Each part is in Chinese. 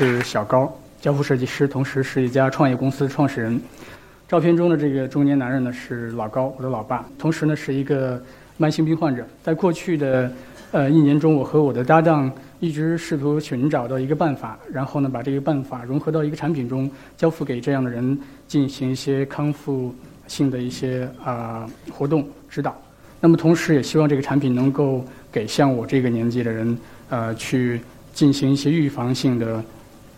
是小高，交互设计师，同时是一家创业公司创始人。照片中的这个中年男人呢是老高，我的老爸，同时呢是一个慢性病患者。在过去的呃一年中，我和我的搭档一直试图寻找到一个办法，然后呢把这个办法融合到一个产品中，交付给这样的人进行一些康复性的一些啊活动指导。那么同时也希望这个产品能够给像我这个年纪的人呃去。进行一些预防性的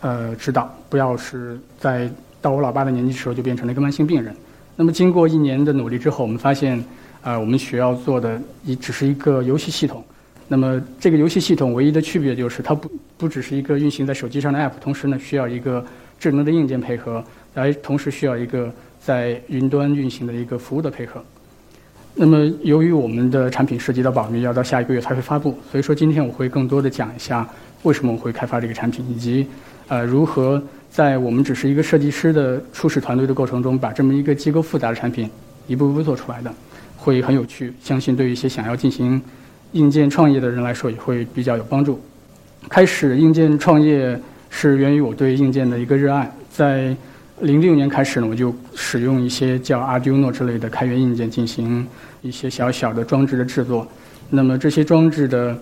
呃指导，不要是在到我老爸的年纪时候就变成了一个慢性病人。那么经过一年的努力之后，我们发现，啊，我们需要做的一只是一个游戏系统。那么这个游戏系统唯一的区别就是它不不只是一个运行在手机上的 App，同时呢需要一个智能的硬件配合，来同时需要一个在云端运行的一个服务的配合。那么由于我们的产品涉及到保密，要到下一个月才会发布，所以说今天我会更多的讲一下。为什么我会开发这个产品，以及呃如何在我们只是一个设计师的初始团队的过程中，把这么一个机构复杂的产品一步步做出来的，会很有趣。相信对于一些想要进行硬件创业的人来说，也会比较有帮助。开始硬件创业是源于我对硬件的一个热爱。在零六年开始呢，我就使用一些叫 Arduino 之类的开源硬件进行一些小小的装置的制作。那么这些装置的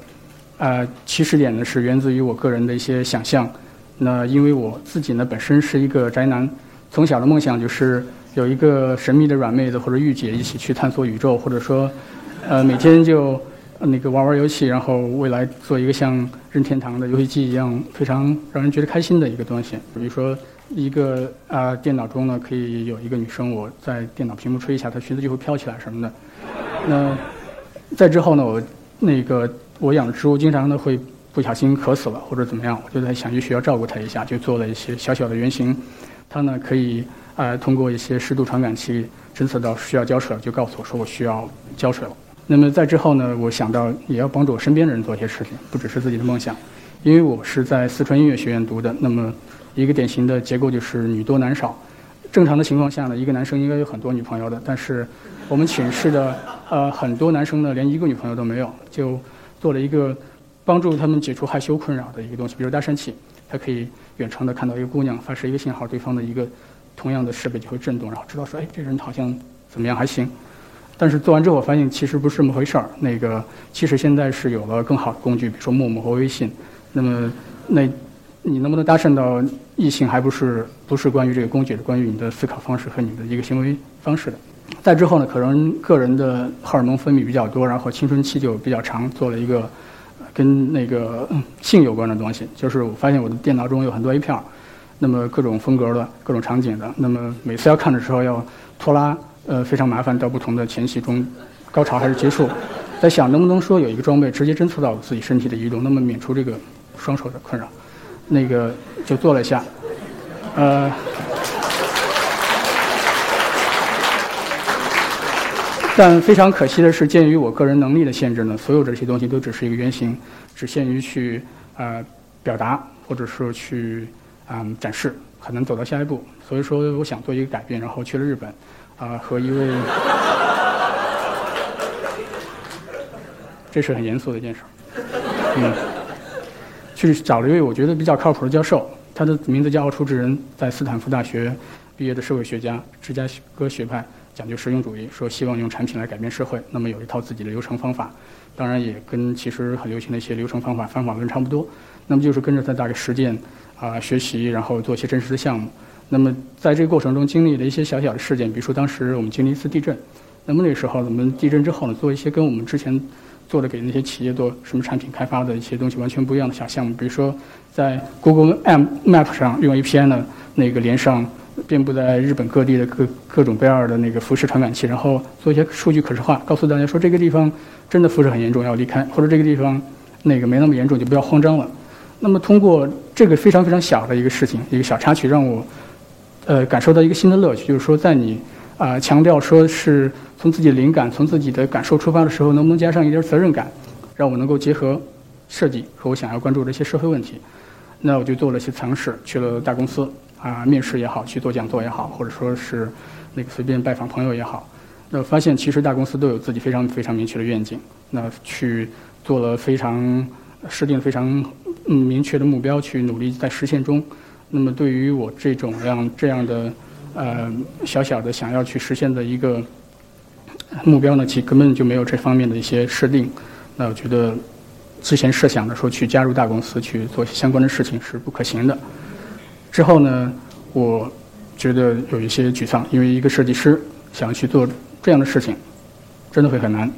呃，起始点呢是源自于我个人的一些想象。那因为我自己呢本身是一个宅男，从小的梦想就是有一个神秘的软妹子或者御姐一起去探索宇宙，或者说，呃，每天就那个玩玩游戏，然后未来做一个像任天堂的游戏机一样非常让人觉得开心的一个东西。比如说，一个啊电脑中呢可以有一个女生，我在电脑屏幕吹一下，她裙子就会飘起来什么的。那再之后呢，我那个。我养的植物经常呢会不小心渴死了或者怎么样，我就在想，去学校照顾他一下，就做了一些小小的原型。它呢可以啊通过一些湿度传感器侦测到需要浇水了，就告诉我说我需要浇水了。那么在之后呢，我想到也要帮助我身边的人做一些事情，不只是自己的梦想。因为我是在四川音乐学院读的，那么一个典型的结构就是女多男少。正常的情况下呢，一个男生应该有很多女朋友的，但是我们寝室的呃很多男生呢连一个女朋友都没有，就。做了一个帮助他们解除害羞困扰的一个东西，比如搭讪器，它可以远程的看到一个姑娘发射一个信号，对方的一个同样的设备就会震动，然后知道说，哎，这人好像怎么样还行。但是做完之后，我发现其实不是这么回事儿。那个其实现在是有了更好的工具，比如说陌陌和微信。那么那你能不能搭讪到异性，还不是不是关于这个工具，是关于你的思考方式和你的一个行为方式的。再之后呢，可能个人的荷尔蒙分泌比较多，然后青春期就比较长，做了一个跟那个性有关的东西。就是我发现我的电脑中有很多 A 片，那么各种风格的、各种场景的，那么每次要看的时候要拖拉，呃，非常麻烦。到不同的前戏中，高潮还是结束，在想能不能说有一个装备直接侦测到自己身体的移动，那么免除这个双手的困扰。那个就做了一下，呃。但非常可惜的是，鉴于我个人能力的限制呢，所有这些东西都只是一个原型，只限于去呃表达，或者说去嗯展示，很难走到下一步。所以说，我想做一个改变，然后去了日本，啊，和一位，这是很严肃的一件事，嗯，去找了一位我觉得比较靠谱的教授，他的名字叫奥出之人，在斯坦福大学毕业的社会学家，芝加哥学派。讲究实用主义，说希望用产品来改变社会，那么有一套自己的流程方法，当然也跟其实很流行的一些流程方法方法论差不多。那么就是跟着他大概实践啊学习，然后做一些真实的项目。那么在这个过程中经历了一些小小的事件，比如说当时我们经历一次地震，那么那时候我们地震之后呢，做一些跟我们之前做的给那些企业做什么产品开发的一些东西完全不一样的小项目，比如说在 Google Map 上用 API 呢那个连上。遍布在日本各地的各各种各样的那个辐射传感器，然后做一些数据可视化，告诉大家说这个地方真的辐射很严重，要离开；或者这个地方那个没那么严重，就不要慌张了。那么通过这个非常非常小的一个事情，一个小插曲，让我呃感受到一个新的乐趣，就是说在你啊强调说是从自己灵感、从自己的感受出发的时候，能不能加上一点责任感，让我能够结合设计和我想要关注的一些社会问题。那我就做了些尝试，去了大公司。啊，面试也好，去做讲座也好，或者说是那个随便拜访朋友也好，那发现其实大公司都有自己非常非常明确的愿景。那去做了非常设定非常嗯明确的目标去努力在实现中。那么对于我这种样这样的呃小小的想要去实现的一个目标呢，其根本就没有这方面的一些设定。那我觉得之前设想的说去加入大公司去做相关的事情是不可行的。之后呢，我觉得有一些沮丧，因为一个设计师想要去做这样的事情，真的会很难。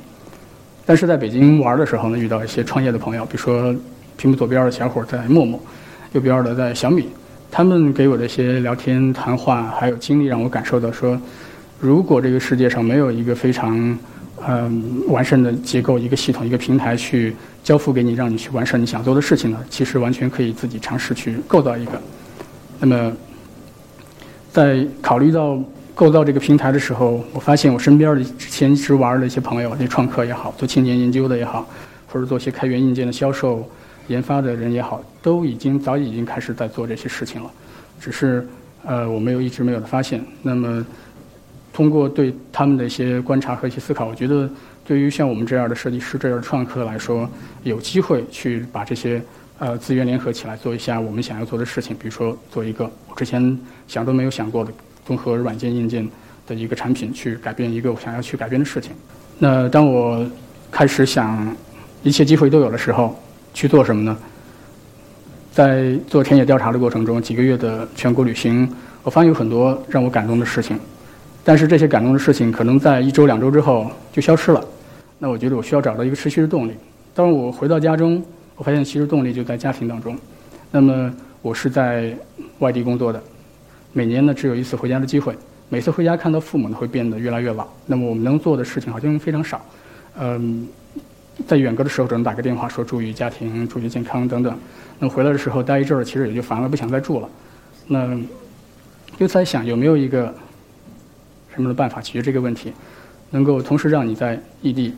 但是在北京玩的时候呢，遇到一些创业的朋友，比如说屏幕左边的小伙在陌陌，右边的在小米，他们给我的一些聊天谈话还有经历，让我感受到说，如果这个世界上没有一个非常嗯完善的结构、一个系统、一个平台去交付给你，让你去完成你想做的事情呢，其实完全可以自己尝试去构造一个。那么，在考虑到构造这个平台的时候，我发现我身边的之前一直玩的一些朋友，那创客也好，做青年研究的也好，或者做些开源硬件的销售、研发的人也好，都已经早已经开始在做这些事情了。只是呃，我没有一直没有的发现。那么，通过对他们的一些观察和一些思考，我觉得对于像我们这样的设计师、这样的创客来说，有机会去把这些。呃，资源联合起来做一下我们想要做的事情，比如说做一个我之前想都没有想过的综合软件硬件的一个产品，去改变一个我想要去改变的事情。那当我开始想一切机会都有的时候，去做什么呢？在做田野调查的过程中，几个月的全国旅行，我发现有很多让我感动的事情，但是这些感动的事情可能在一周两周之后就消失了。那我觉得我需要找到一个持续的动力。当我回到家中。我发现其实动力就在家庭当中。那么我是在外地工作的，每年呢只有一次回家的机会。每次回家看到父母呢会变得越来越老。那么我们能做的事情好像非常少。嗯，在远隔的时候只能打个电话说注意家庭、注意健康等等。那回来的时候待一阵儿其实也就烦了，不想再住了。那就在想有没有一个什么的办法解决这个问题，能够同时让你在异地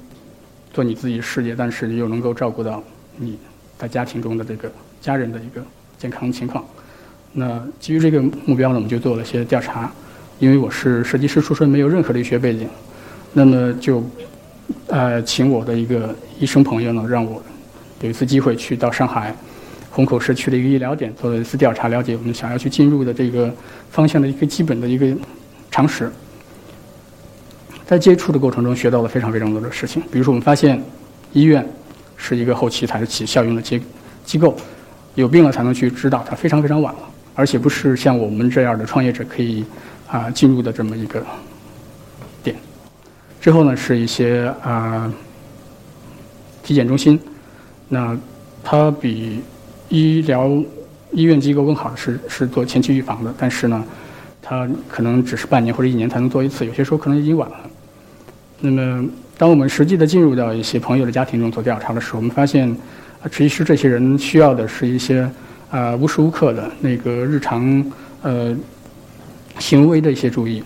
做你自己事业，但是又能够照顾到你。在家庭中的这个家人的一个健康情况，那基于这个目标呢，我们就做了些调查。因为我是设计师出身，没有任何的医学背景，那么就呃请我的一个医生朋友呢，让我有一次机会去到上海虹口市区的一个医疗点做了一次调查，了解我们想要去进入的这个方向的一个基本的一个常识。在接触的过程中，学到了非常非常多的事情，比如说我们发现医院。是一个后期才是起效用的机机构，有病了才能去知道它，非常非常晚了，而且不是像我们这样的创业者可以啊进入的这么一个点。之后呢，是一些啊体检中心，那它比医疗医院机构更好的是是做前期预防的，但是呢，它可能只是半年或者一年才能做一次，有些时候可能已经晚了。那么。当我们实际的进入到一些朋友的家庭中做调查的时候，我们发现，其实这些人需要的是一些啊无时无刻的那个日常呃行为的一些注意。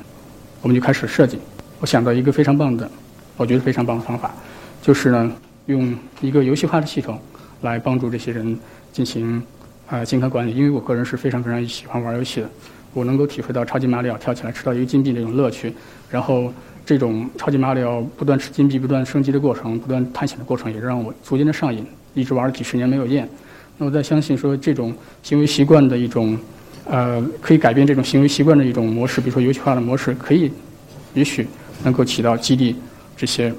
我们就开始设计。我想到一个非常棒的，我觉得非常棒的方法，就是呢用一个游戏化的系统来帮助这些人进行啊健康管理。因为我个人是非常非常喜欢玩游戏的，我能够体会到超级马里奥跳起来吃到一个金币这种乐趣，然后。这种超级马里奥不断吃金币、不断升级的过程、不断探险的过程，也让我逐渐的上瘾，一直玩了几十年没有厌。那我在相信说，这种行为习惯的一种，呃，可以改变这种行为习惯的一种模式，比如说游戏化的模式，可以，也许能够起到激励这些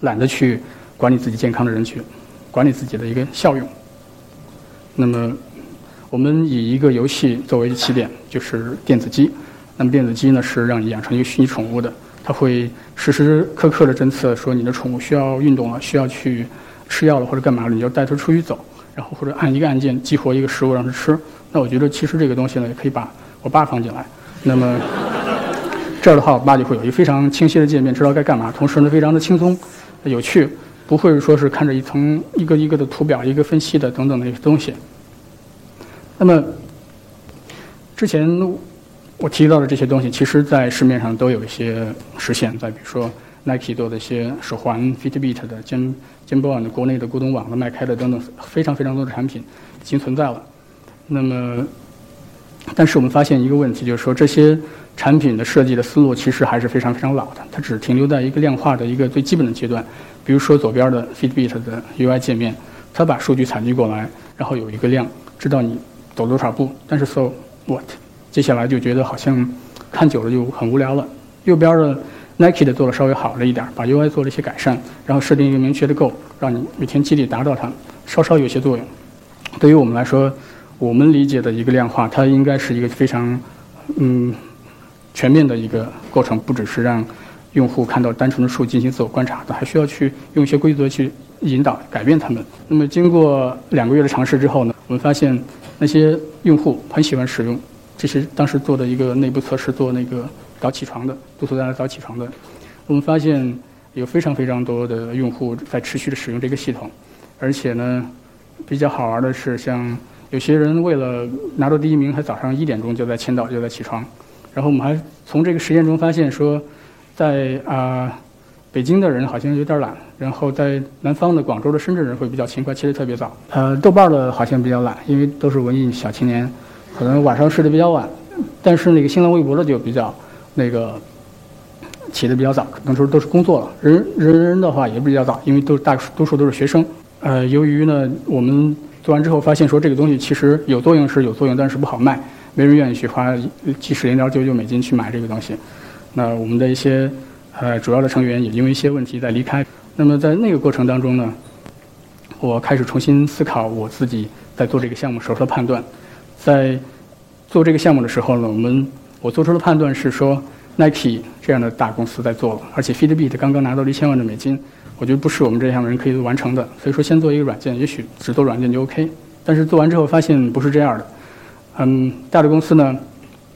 懒得去管理自己健康的人群，管理自己的一个效用。那么，我们以一个游戏作为起点，就是电子鸡。那么电子鸡呢，是让你养成一个虚拟宠物的。它会时时刻刻的侦测，说你的宠物需要运动了，需要去吃药了，或者干嘛了，你就带它出去走，然后或者按一个按键激活一个食物让它吃。那我觉得其实这个东西呢，也可以把我爸放进来。那么这样的话，我爸就会有一个非常清晰的界面，知道该干嘛，同时呢，非常的轻松、有趣，不会说是看着一层一个一个的图表、一个分析的等等的一些东西。那么之前。我提到的这些东西，其实在市面上都有一些实现。再比如说，Nike 做的一些手环，Fitbit 的肩肩包的国内的古董网的卖开的等等，非常非常多的产品已经存在了。那么，但是我们发现一个问题，就是说这些产品的设计的思路其实还是非常非常老的，它只停留在一个量化的一个最基本的阶段。比如说左边的 Fitbit 的 UI 界面，它把数据采集过来，然后有一个量，知道你走多少步。但是 so what？接下来就觉得好像看久了就很无聊了。右边的 Nike 的做的稍微好了一点，把 UI 做了一些改善，然后设定一个明确的 goal，让你每天激励达到它，稍稍有些作用。对于我们来说，我们理解的一个量化，它应该是一个非常嗯全面的一个过程，不只是让用户看到单纯的数进行自我观察的，还需要去用一些规则去引导改变他们。那么经过两个月的尝试之后呢，我们发现那些用户很喜欢使用，这是当时做的一个内部测试，做那个早起床的，督促大家早起床的。我们发现有非常非常多的用户在持续的使用这个系统，而且呢。比较好玩的是，像有些人为了拿到第一名，还早上一点钟就在签到，就在起床。然后我们还从这个实验中发现说，在啊北京的人好像有点懒，然后在南方的广州的深圳人会比较勤快，起得特别早。呃，豆瓣的好像比较懒，因为都是文艺小青年，可能晚上睡得比较晚。但是那个新浪微博的就比较那个起得比较早，可能说都是工作了。人人人的话也比较早，因为都大多数都是学生。呃，由于呢，我们做完之后发现说这个东西其实有作用是有作用，但是不好卖，没人愿意去花几十零点九九美金去买这个东西。那我们的一些呃主要的成员也因为一些问题在离开。那么在那个过程当中呢，我开始重新思考我自己在做这个项目时候的判断。在做这个项目的时候呢，我们我做出的判断是说，Nike 这样的大公司在做了，而且 Fitbit 刚刚拿到了一千万的美金。我觉得不是我们这样的人可以完成的，所以说先做一个软件，也许只做软件就 OK。但是做完之后发现不是这样的，嗯，大的公司呢，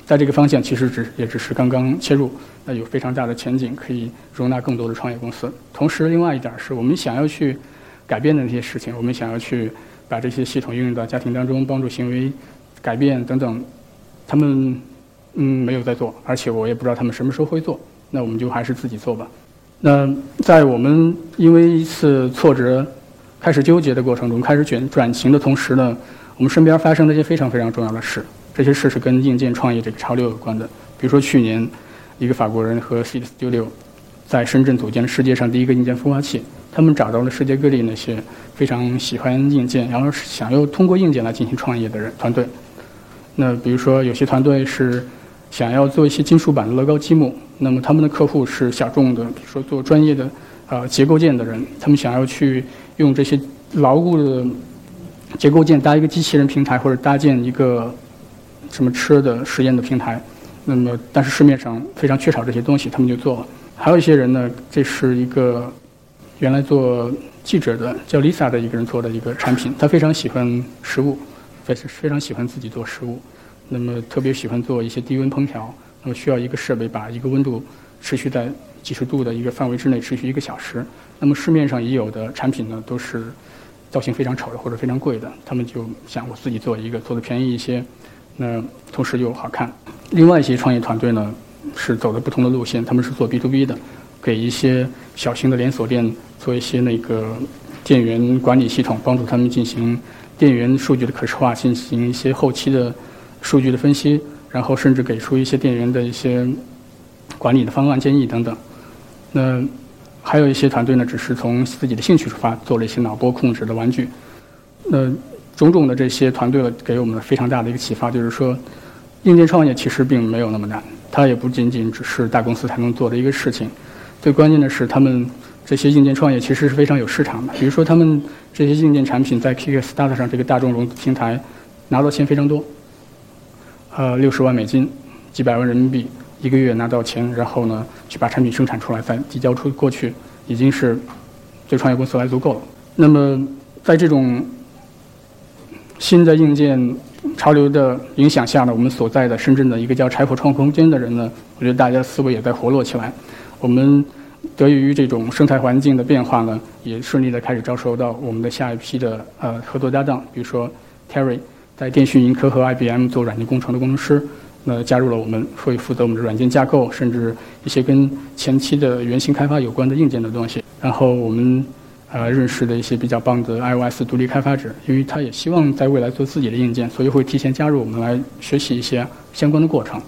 在这个方向其实只也只是刚刚切入，那有非常大的前景，可以容纳更多的创业公司。同时，另外一点是我们想要去改变的那些事情，我们想要去把这些系统应用到家庭当中，帮助行为改变等等，他们嗯没有在做，而且我也不知道他们什么时候会做，那我们就还是自己做吧。那在我们因为一次挫折开始纠结的过程中，开始转转型的同时呢，我们身边发生了一些非常非常重要的事。这些事是跟硬件创业这个潮流有关的。比如说去年，一个法国人和 Seed Studio 在深圳组建了世界上第一个硬件孵化器。他们找到了世界各地那些非常喜欢硬件，然后想要通过硬件来进行创业的人团队。那比如说有些团队是。想要做一些金属板的乐高积木，那么他们的客户是小众的，比如说做专业的呃结构件的人，他们想要去用这些牢固的结构件搭一个机器人平台，或者搭建一个什么车的实验的平台。那么，但是市面上非常缺少这些东西，他们就做了。还有一些人呢，这是一个原来做记者的叫 Lisa 的一个人做的一个产品，他非常喜欢食物，非非常喜欢自己做食物。那么特别喜欢做一些低温烹调，那么需要一个设备把一个温度持续在几十度的一个范围之内持续一个小时。那么市面上已有的产品呢，都是造型非常丑的或者非常贵的。他们就想我自己做一个，做的便宜一些，那同时又好看。另外一些创业团队呢，是走的不同的路线，他们是做 B to B 的，给一些小型的连锁店做一些那个店员管理系统，帮助他们进行电源数据的可视化，进行一些后期的。数据的分析，然后甚至给出一些电源的一些管理的方案建议等等。那还有一些团队呢，只是从自己的兴趣出发，做了一些脑波控制的玩具。那种种的这些团队给我们非常大的一个启发，就是说，硬件创业其实并没有那么难，它也不仅仅只是大公司才能做的一个事情。最关键的是，他们这些硬件创业其实是非常有市场的。比如说，他们这些硬件产品在 Kickstarter 上这个大众融资平台拿到钱非常多。呃，六十万美金，几百万人民币，一个月拿到钱，然后呢，去把产品生产出来，再递交出过去，已经是对创业公司来足够了。那么，在这种新的硬件潮流的影响下呢，我们所在的深圳的一个叫柴火创空间的人呢，我觉得大家思维也在活络起来。我们得益于这种生态环境的变化呢，也顺利的开始招收到我们的下一批的呃合作搭档，比如说 Terry。在电讯盈科和 IBM 做软件工程的工程师，那加入了我们，会负责我们的软件架构，甚至一些跟前期的原型开发有关的硬件的东西。然后我们呃认识的一些比较棒的 iOS 独立开发者，因为他也希望在未来做自己的硬件，所以会提前加入我们来学习一些相关的过程。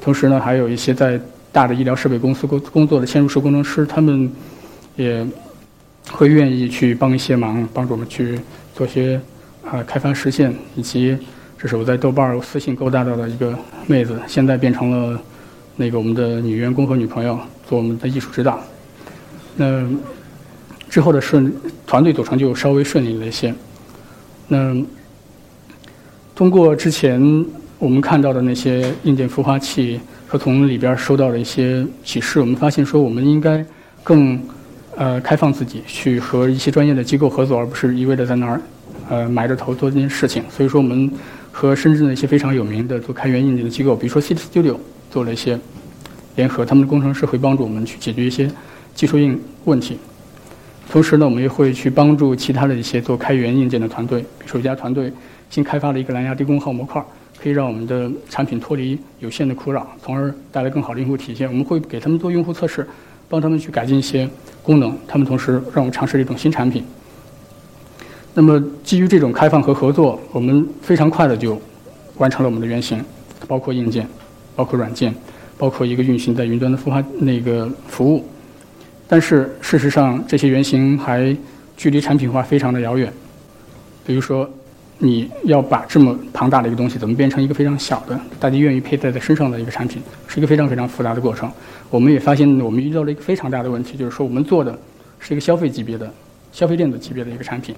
同时呢，还有一些在大的医疗设备公司工工作的嵌入式工程师，他们也会愿意去帮一些忙，帮助我们去做些啊开发实现，以及这是我在豆瓣儿私信勾搭到的一个妹子，现在变成了那个我们的女员工和女朋友，做我们的艺术指导。那之后的顺团队组成就稍微顺利了一些。那通过之前我们看到的那些硬件孵化器和从里边收到的一些启示，我们发现说我们应该更呃开放自己，去和一些专业的机构合作，而不是一味的在那儿呃埋着头做这件事情。所以说，我们和深圳的一些非常有名的做开源硬件的机构，比如说 City Studio，做了一些联合，他们的工程师会帮助我们去解决一些技术硬问题。同时呢，我们也会去帮助其他的一些做开源硬件的团队，比如说一家团队新开发了一个蓝牙低功耗模块，可以让我们的产品脱离有限的苦扰，从而带来更好的用户体验。我们会给他们做用户测试，帮他们去改进一些功能。他们同时让我们尝试一种新产品。那么基于这种开放和合作，我们非常快的就完成了我们的原型，包括硬件，包括软件，包括一个运行在云端的孵化那个服务。但是事实上，这些原型还距离产品化非常的遥远。比如说，你要把这么庞大的一个东西，怎么变成一个非常小的、大家愿意佩戴在身上的一个产品，是一个非常非常复杂的过程。我们也发现，我们遇到了一个非常大的问题，就是说，我们做的是一个消费级别的、消费电子级别的一个产品，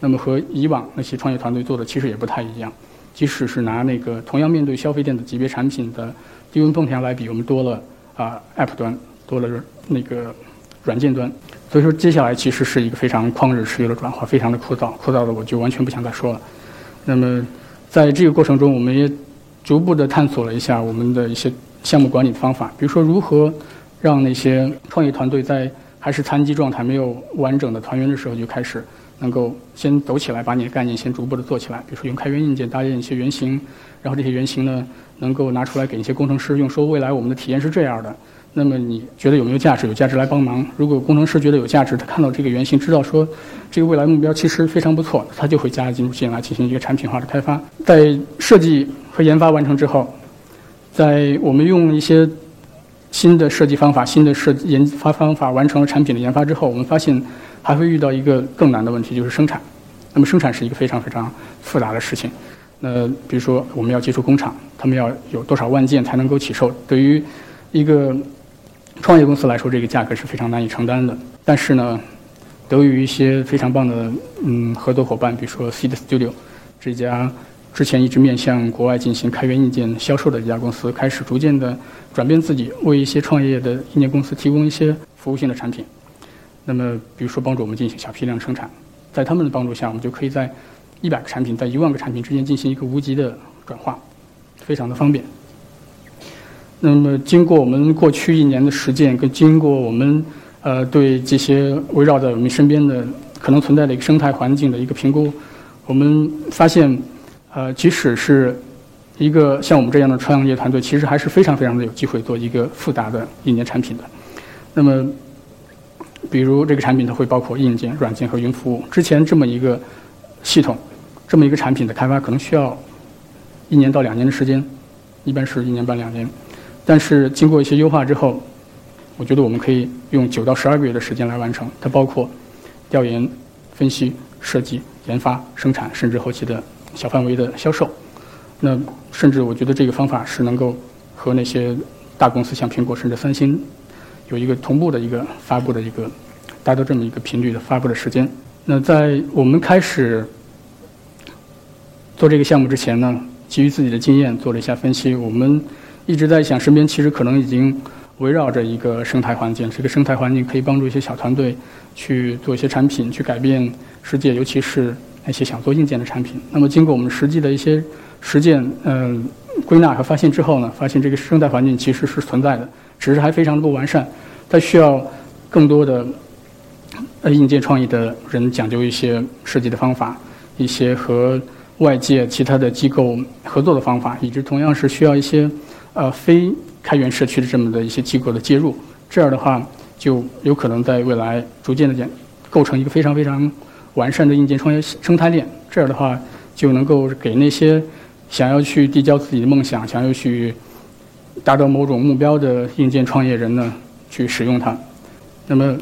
那么和以往那些创业团队做的其实也不太一样。即使是拿那个同样面对消费电子级别产品的低温泵调来比，我们多了啊，App 端多了那个。软件端，所以说接下来其实是一个非常旷日持久的转化，非常的枯燥，枯燥的我就完全不想再说了。那么，在这个过程中，我们也逐步的探索了一下我们的一些项目管理方法，比如说如何让那些创业团队在还是残疾状态、没有完整的团员的时候就开始能够先走起来，把你的概念先逐步的做起来。比如说用开源硬件搭建一些原型，然后这些原型呢能够拿出来给一些工程师用，说未来我们的体验是这样的。那么你觉得有没有价值？有价值来帮忙。如果工程师觉得有价值，他看到这个原型，知道说这个未来目标其实非常不错，他就会加入进来进行一个产品化的开发。在设计和研发完成之后，在我们用一些新的设计方法、新的设计研发方法完成了产品的研发之后，我们发现还会遇到一个更难的问题，就是生产。那么生产是一个非常非常复杂的事情。那比如说我们要接触工厂，他们要有多少万件才能够起售？对于一个创业公司来说，这个价格是非常难以承担的。但是呢，得益于一些非常棒的嗯合作伙伴，比如说 Seed Studio 这家之前一直面向国外进行开源硬件销售的一家公司，开始逐渐的转变自己，为一些创业的硬件公司提供一些服务性的产品。那么，比如说帮助我们进行小批量生产，在他们的帮助下，我们就可以在一百个产品在一万个产品之间进行一个无极的转化，非常的方便。那么，经过我们过去一年的实践，跟经过我们呃对这些围绕在我们身边的可能存在的一个生态环境的一个评估，我们发现，呃，即使是一个像我们这样的创业团队，其实还是非常非常的有机会做一个复杂的硬件产品的。那么，比如这个产品它会包括硬件、软件和云服务。之前这么一个系统，这么一个产品的开发，可能需要一年到两年的时间，一般是一年半两年。但是经过一些优化之后，我觉得我们可以用九到十二个月的时间来完成。它包括调研、分析、设计、研发、生产，甚至后期的小范围的销售。那甚至我觉得这个方法是能够和那些大公司，像苹果甚至三星，有一个同步的一个发布的一个达到这么一个频率的发布的时间。那在我们开始做这个项目之前呢，基于自己的经验做了一下分析，我们。一直在想，身边其实可能已经围绕着一个生态环境。这个生态环境可以帮助一些小团队去做一些产品，去改变世界，尤其是那些想做硬件的产品。那么，经过我们实际的一些实践、嗯归纳和发现之后呢，发现这个生态环境其实是存在的，只是还非常的不完善。它需要更多的呃硬件创意的人讲究一些设计的方法，一些和外界其他的机构合作的方法，以及同样是需要一些。呃，非开源社区的这么的一些机构的介入，这样的话就有可能在未来逐渐的建构成一个非常非常完善的硬件创业生态链。这样的话就能够给那些想要去递交自己的梦想、想要去达到某种目标的硬件创业人呢去使用它。那么，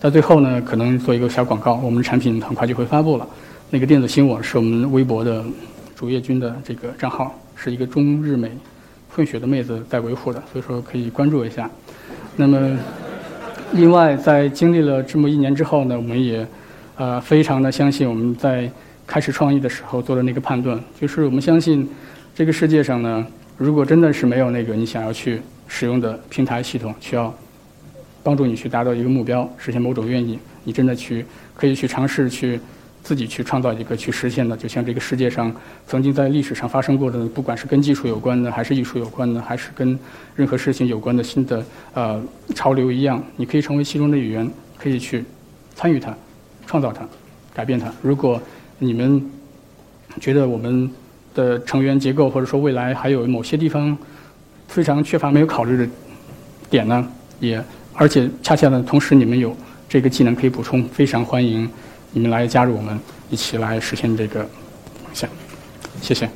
在最后呢，可能做一个小广告，我们的产品很快就会发布了。那个电子新网是我们微博的主页君的这个账号，是一个中日美混血的妹子在维护的，所以说可以关注一下。那么，另外在经历了这么一年之后呢，我们也呃非常的相信我们在开始创业的时候做的那个判断，就是我们相信这个世界上呢，如果真的是没有那个你想要去使用的平台系统，需要。帮助你去达到一个目标，实现某种愿意，你真的去可以去尝试去自己去创造一个去实现的，就像这个世界上曾经在历史上发生过的，不管是跟技术有关的，还是艺术有关的，还是跟任何事情有关的新的呃潮流一样，你可以成为其中的一员，可以去参与它，创造它，改变它。如果你们觉得我们的成员结构或者说未来还有某些地方非常缺乏没有考虑的点呢，也。而且恰恰呢，同时你们有这个技能可以补充，非常欢迎你们来加入我们，一起来实现这个梦想。谢谢。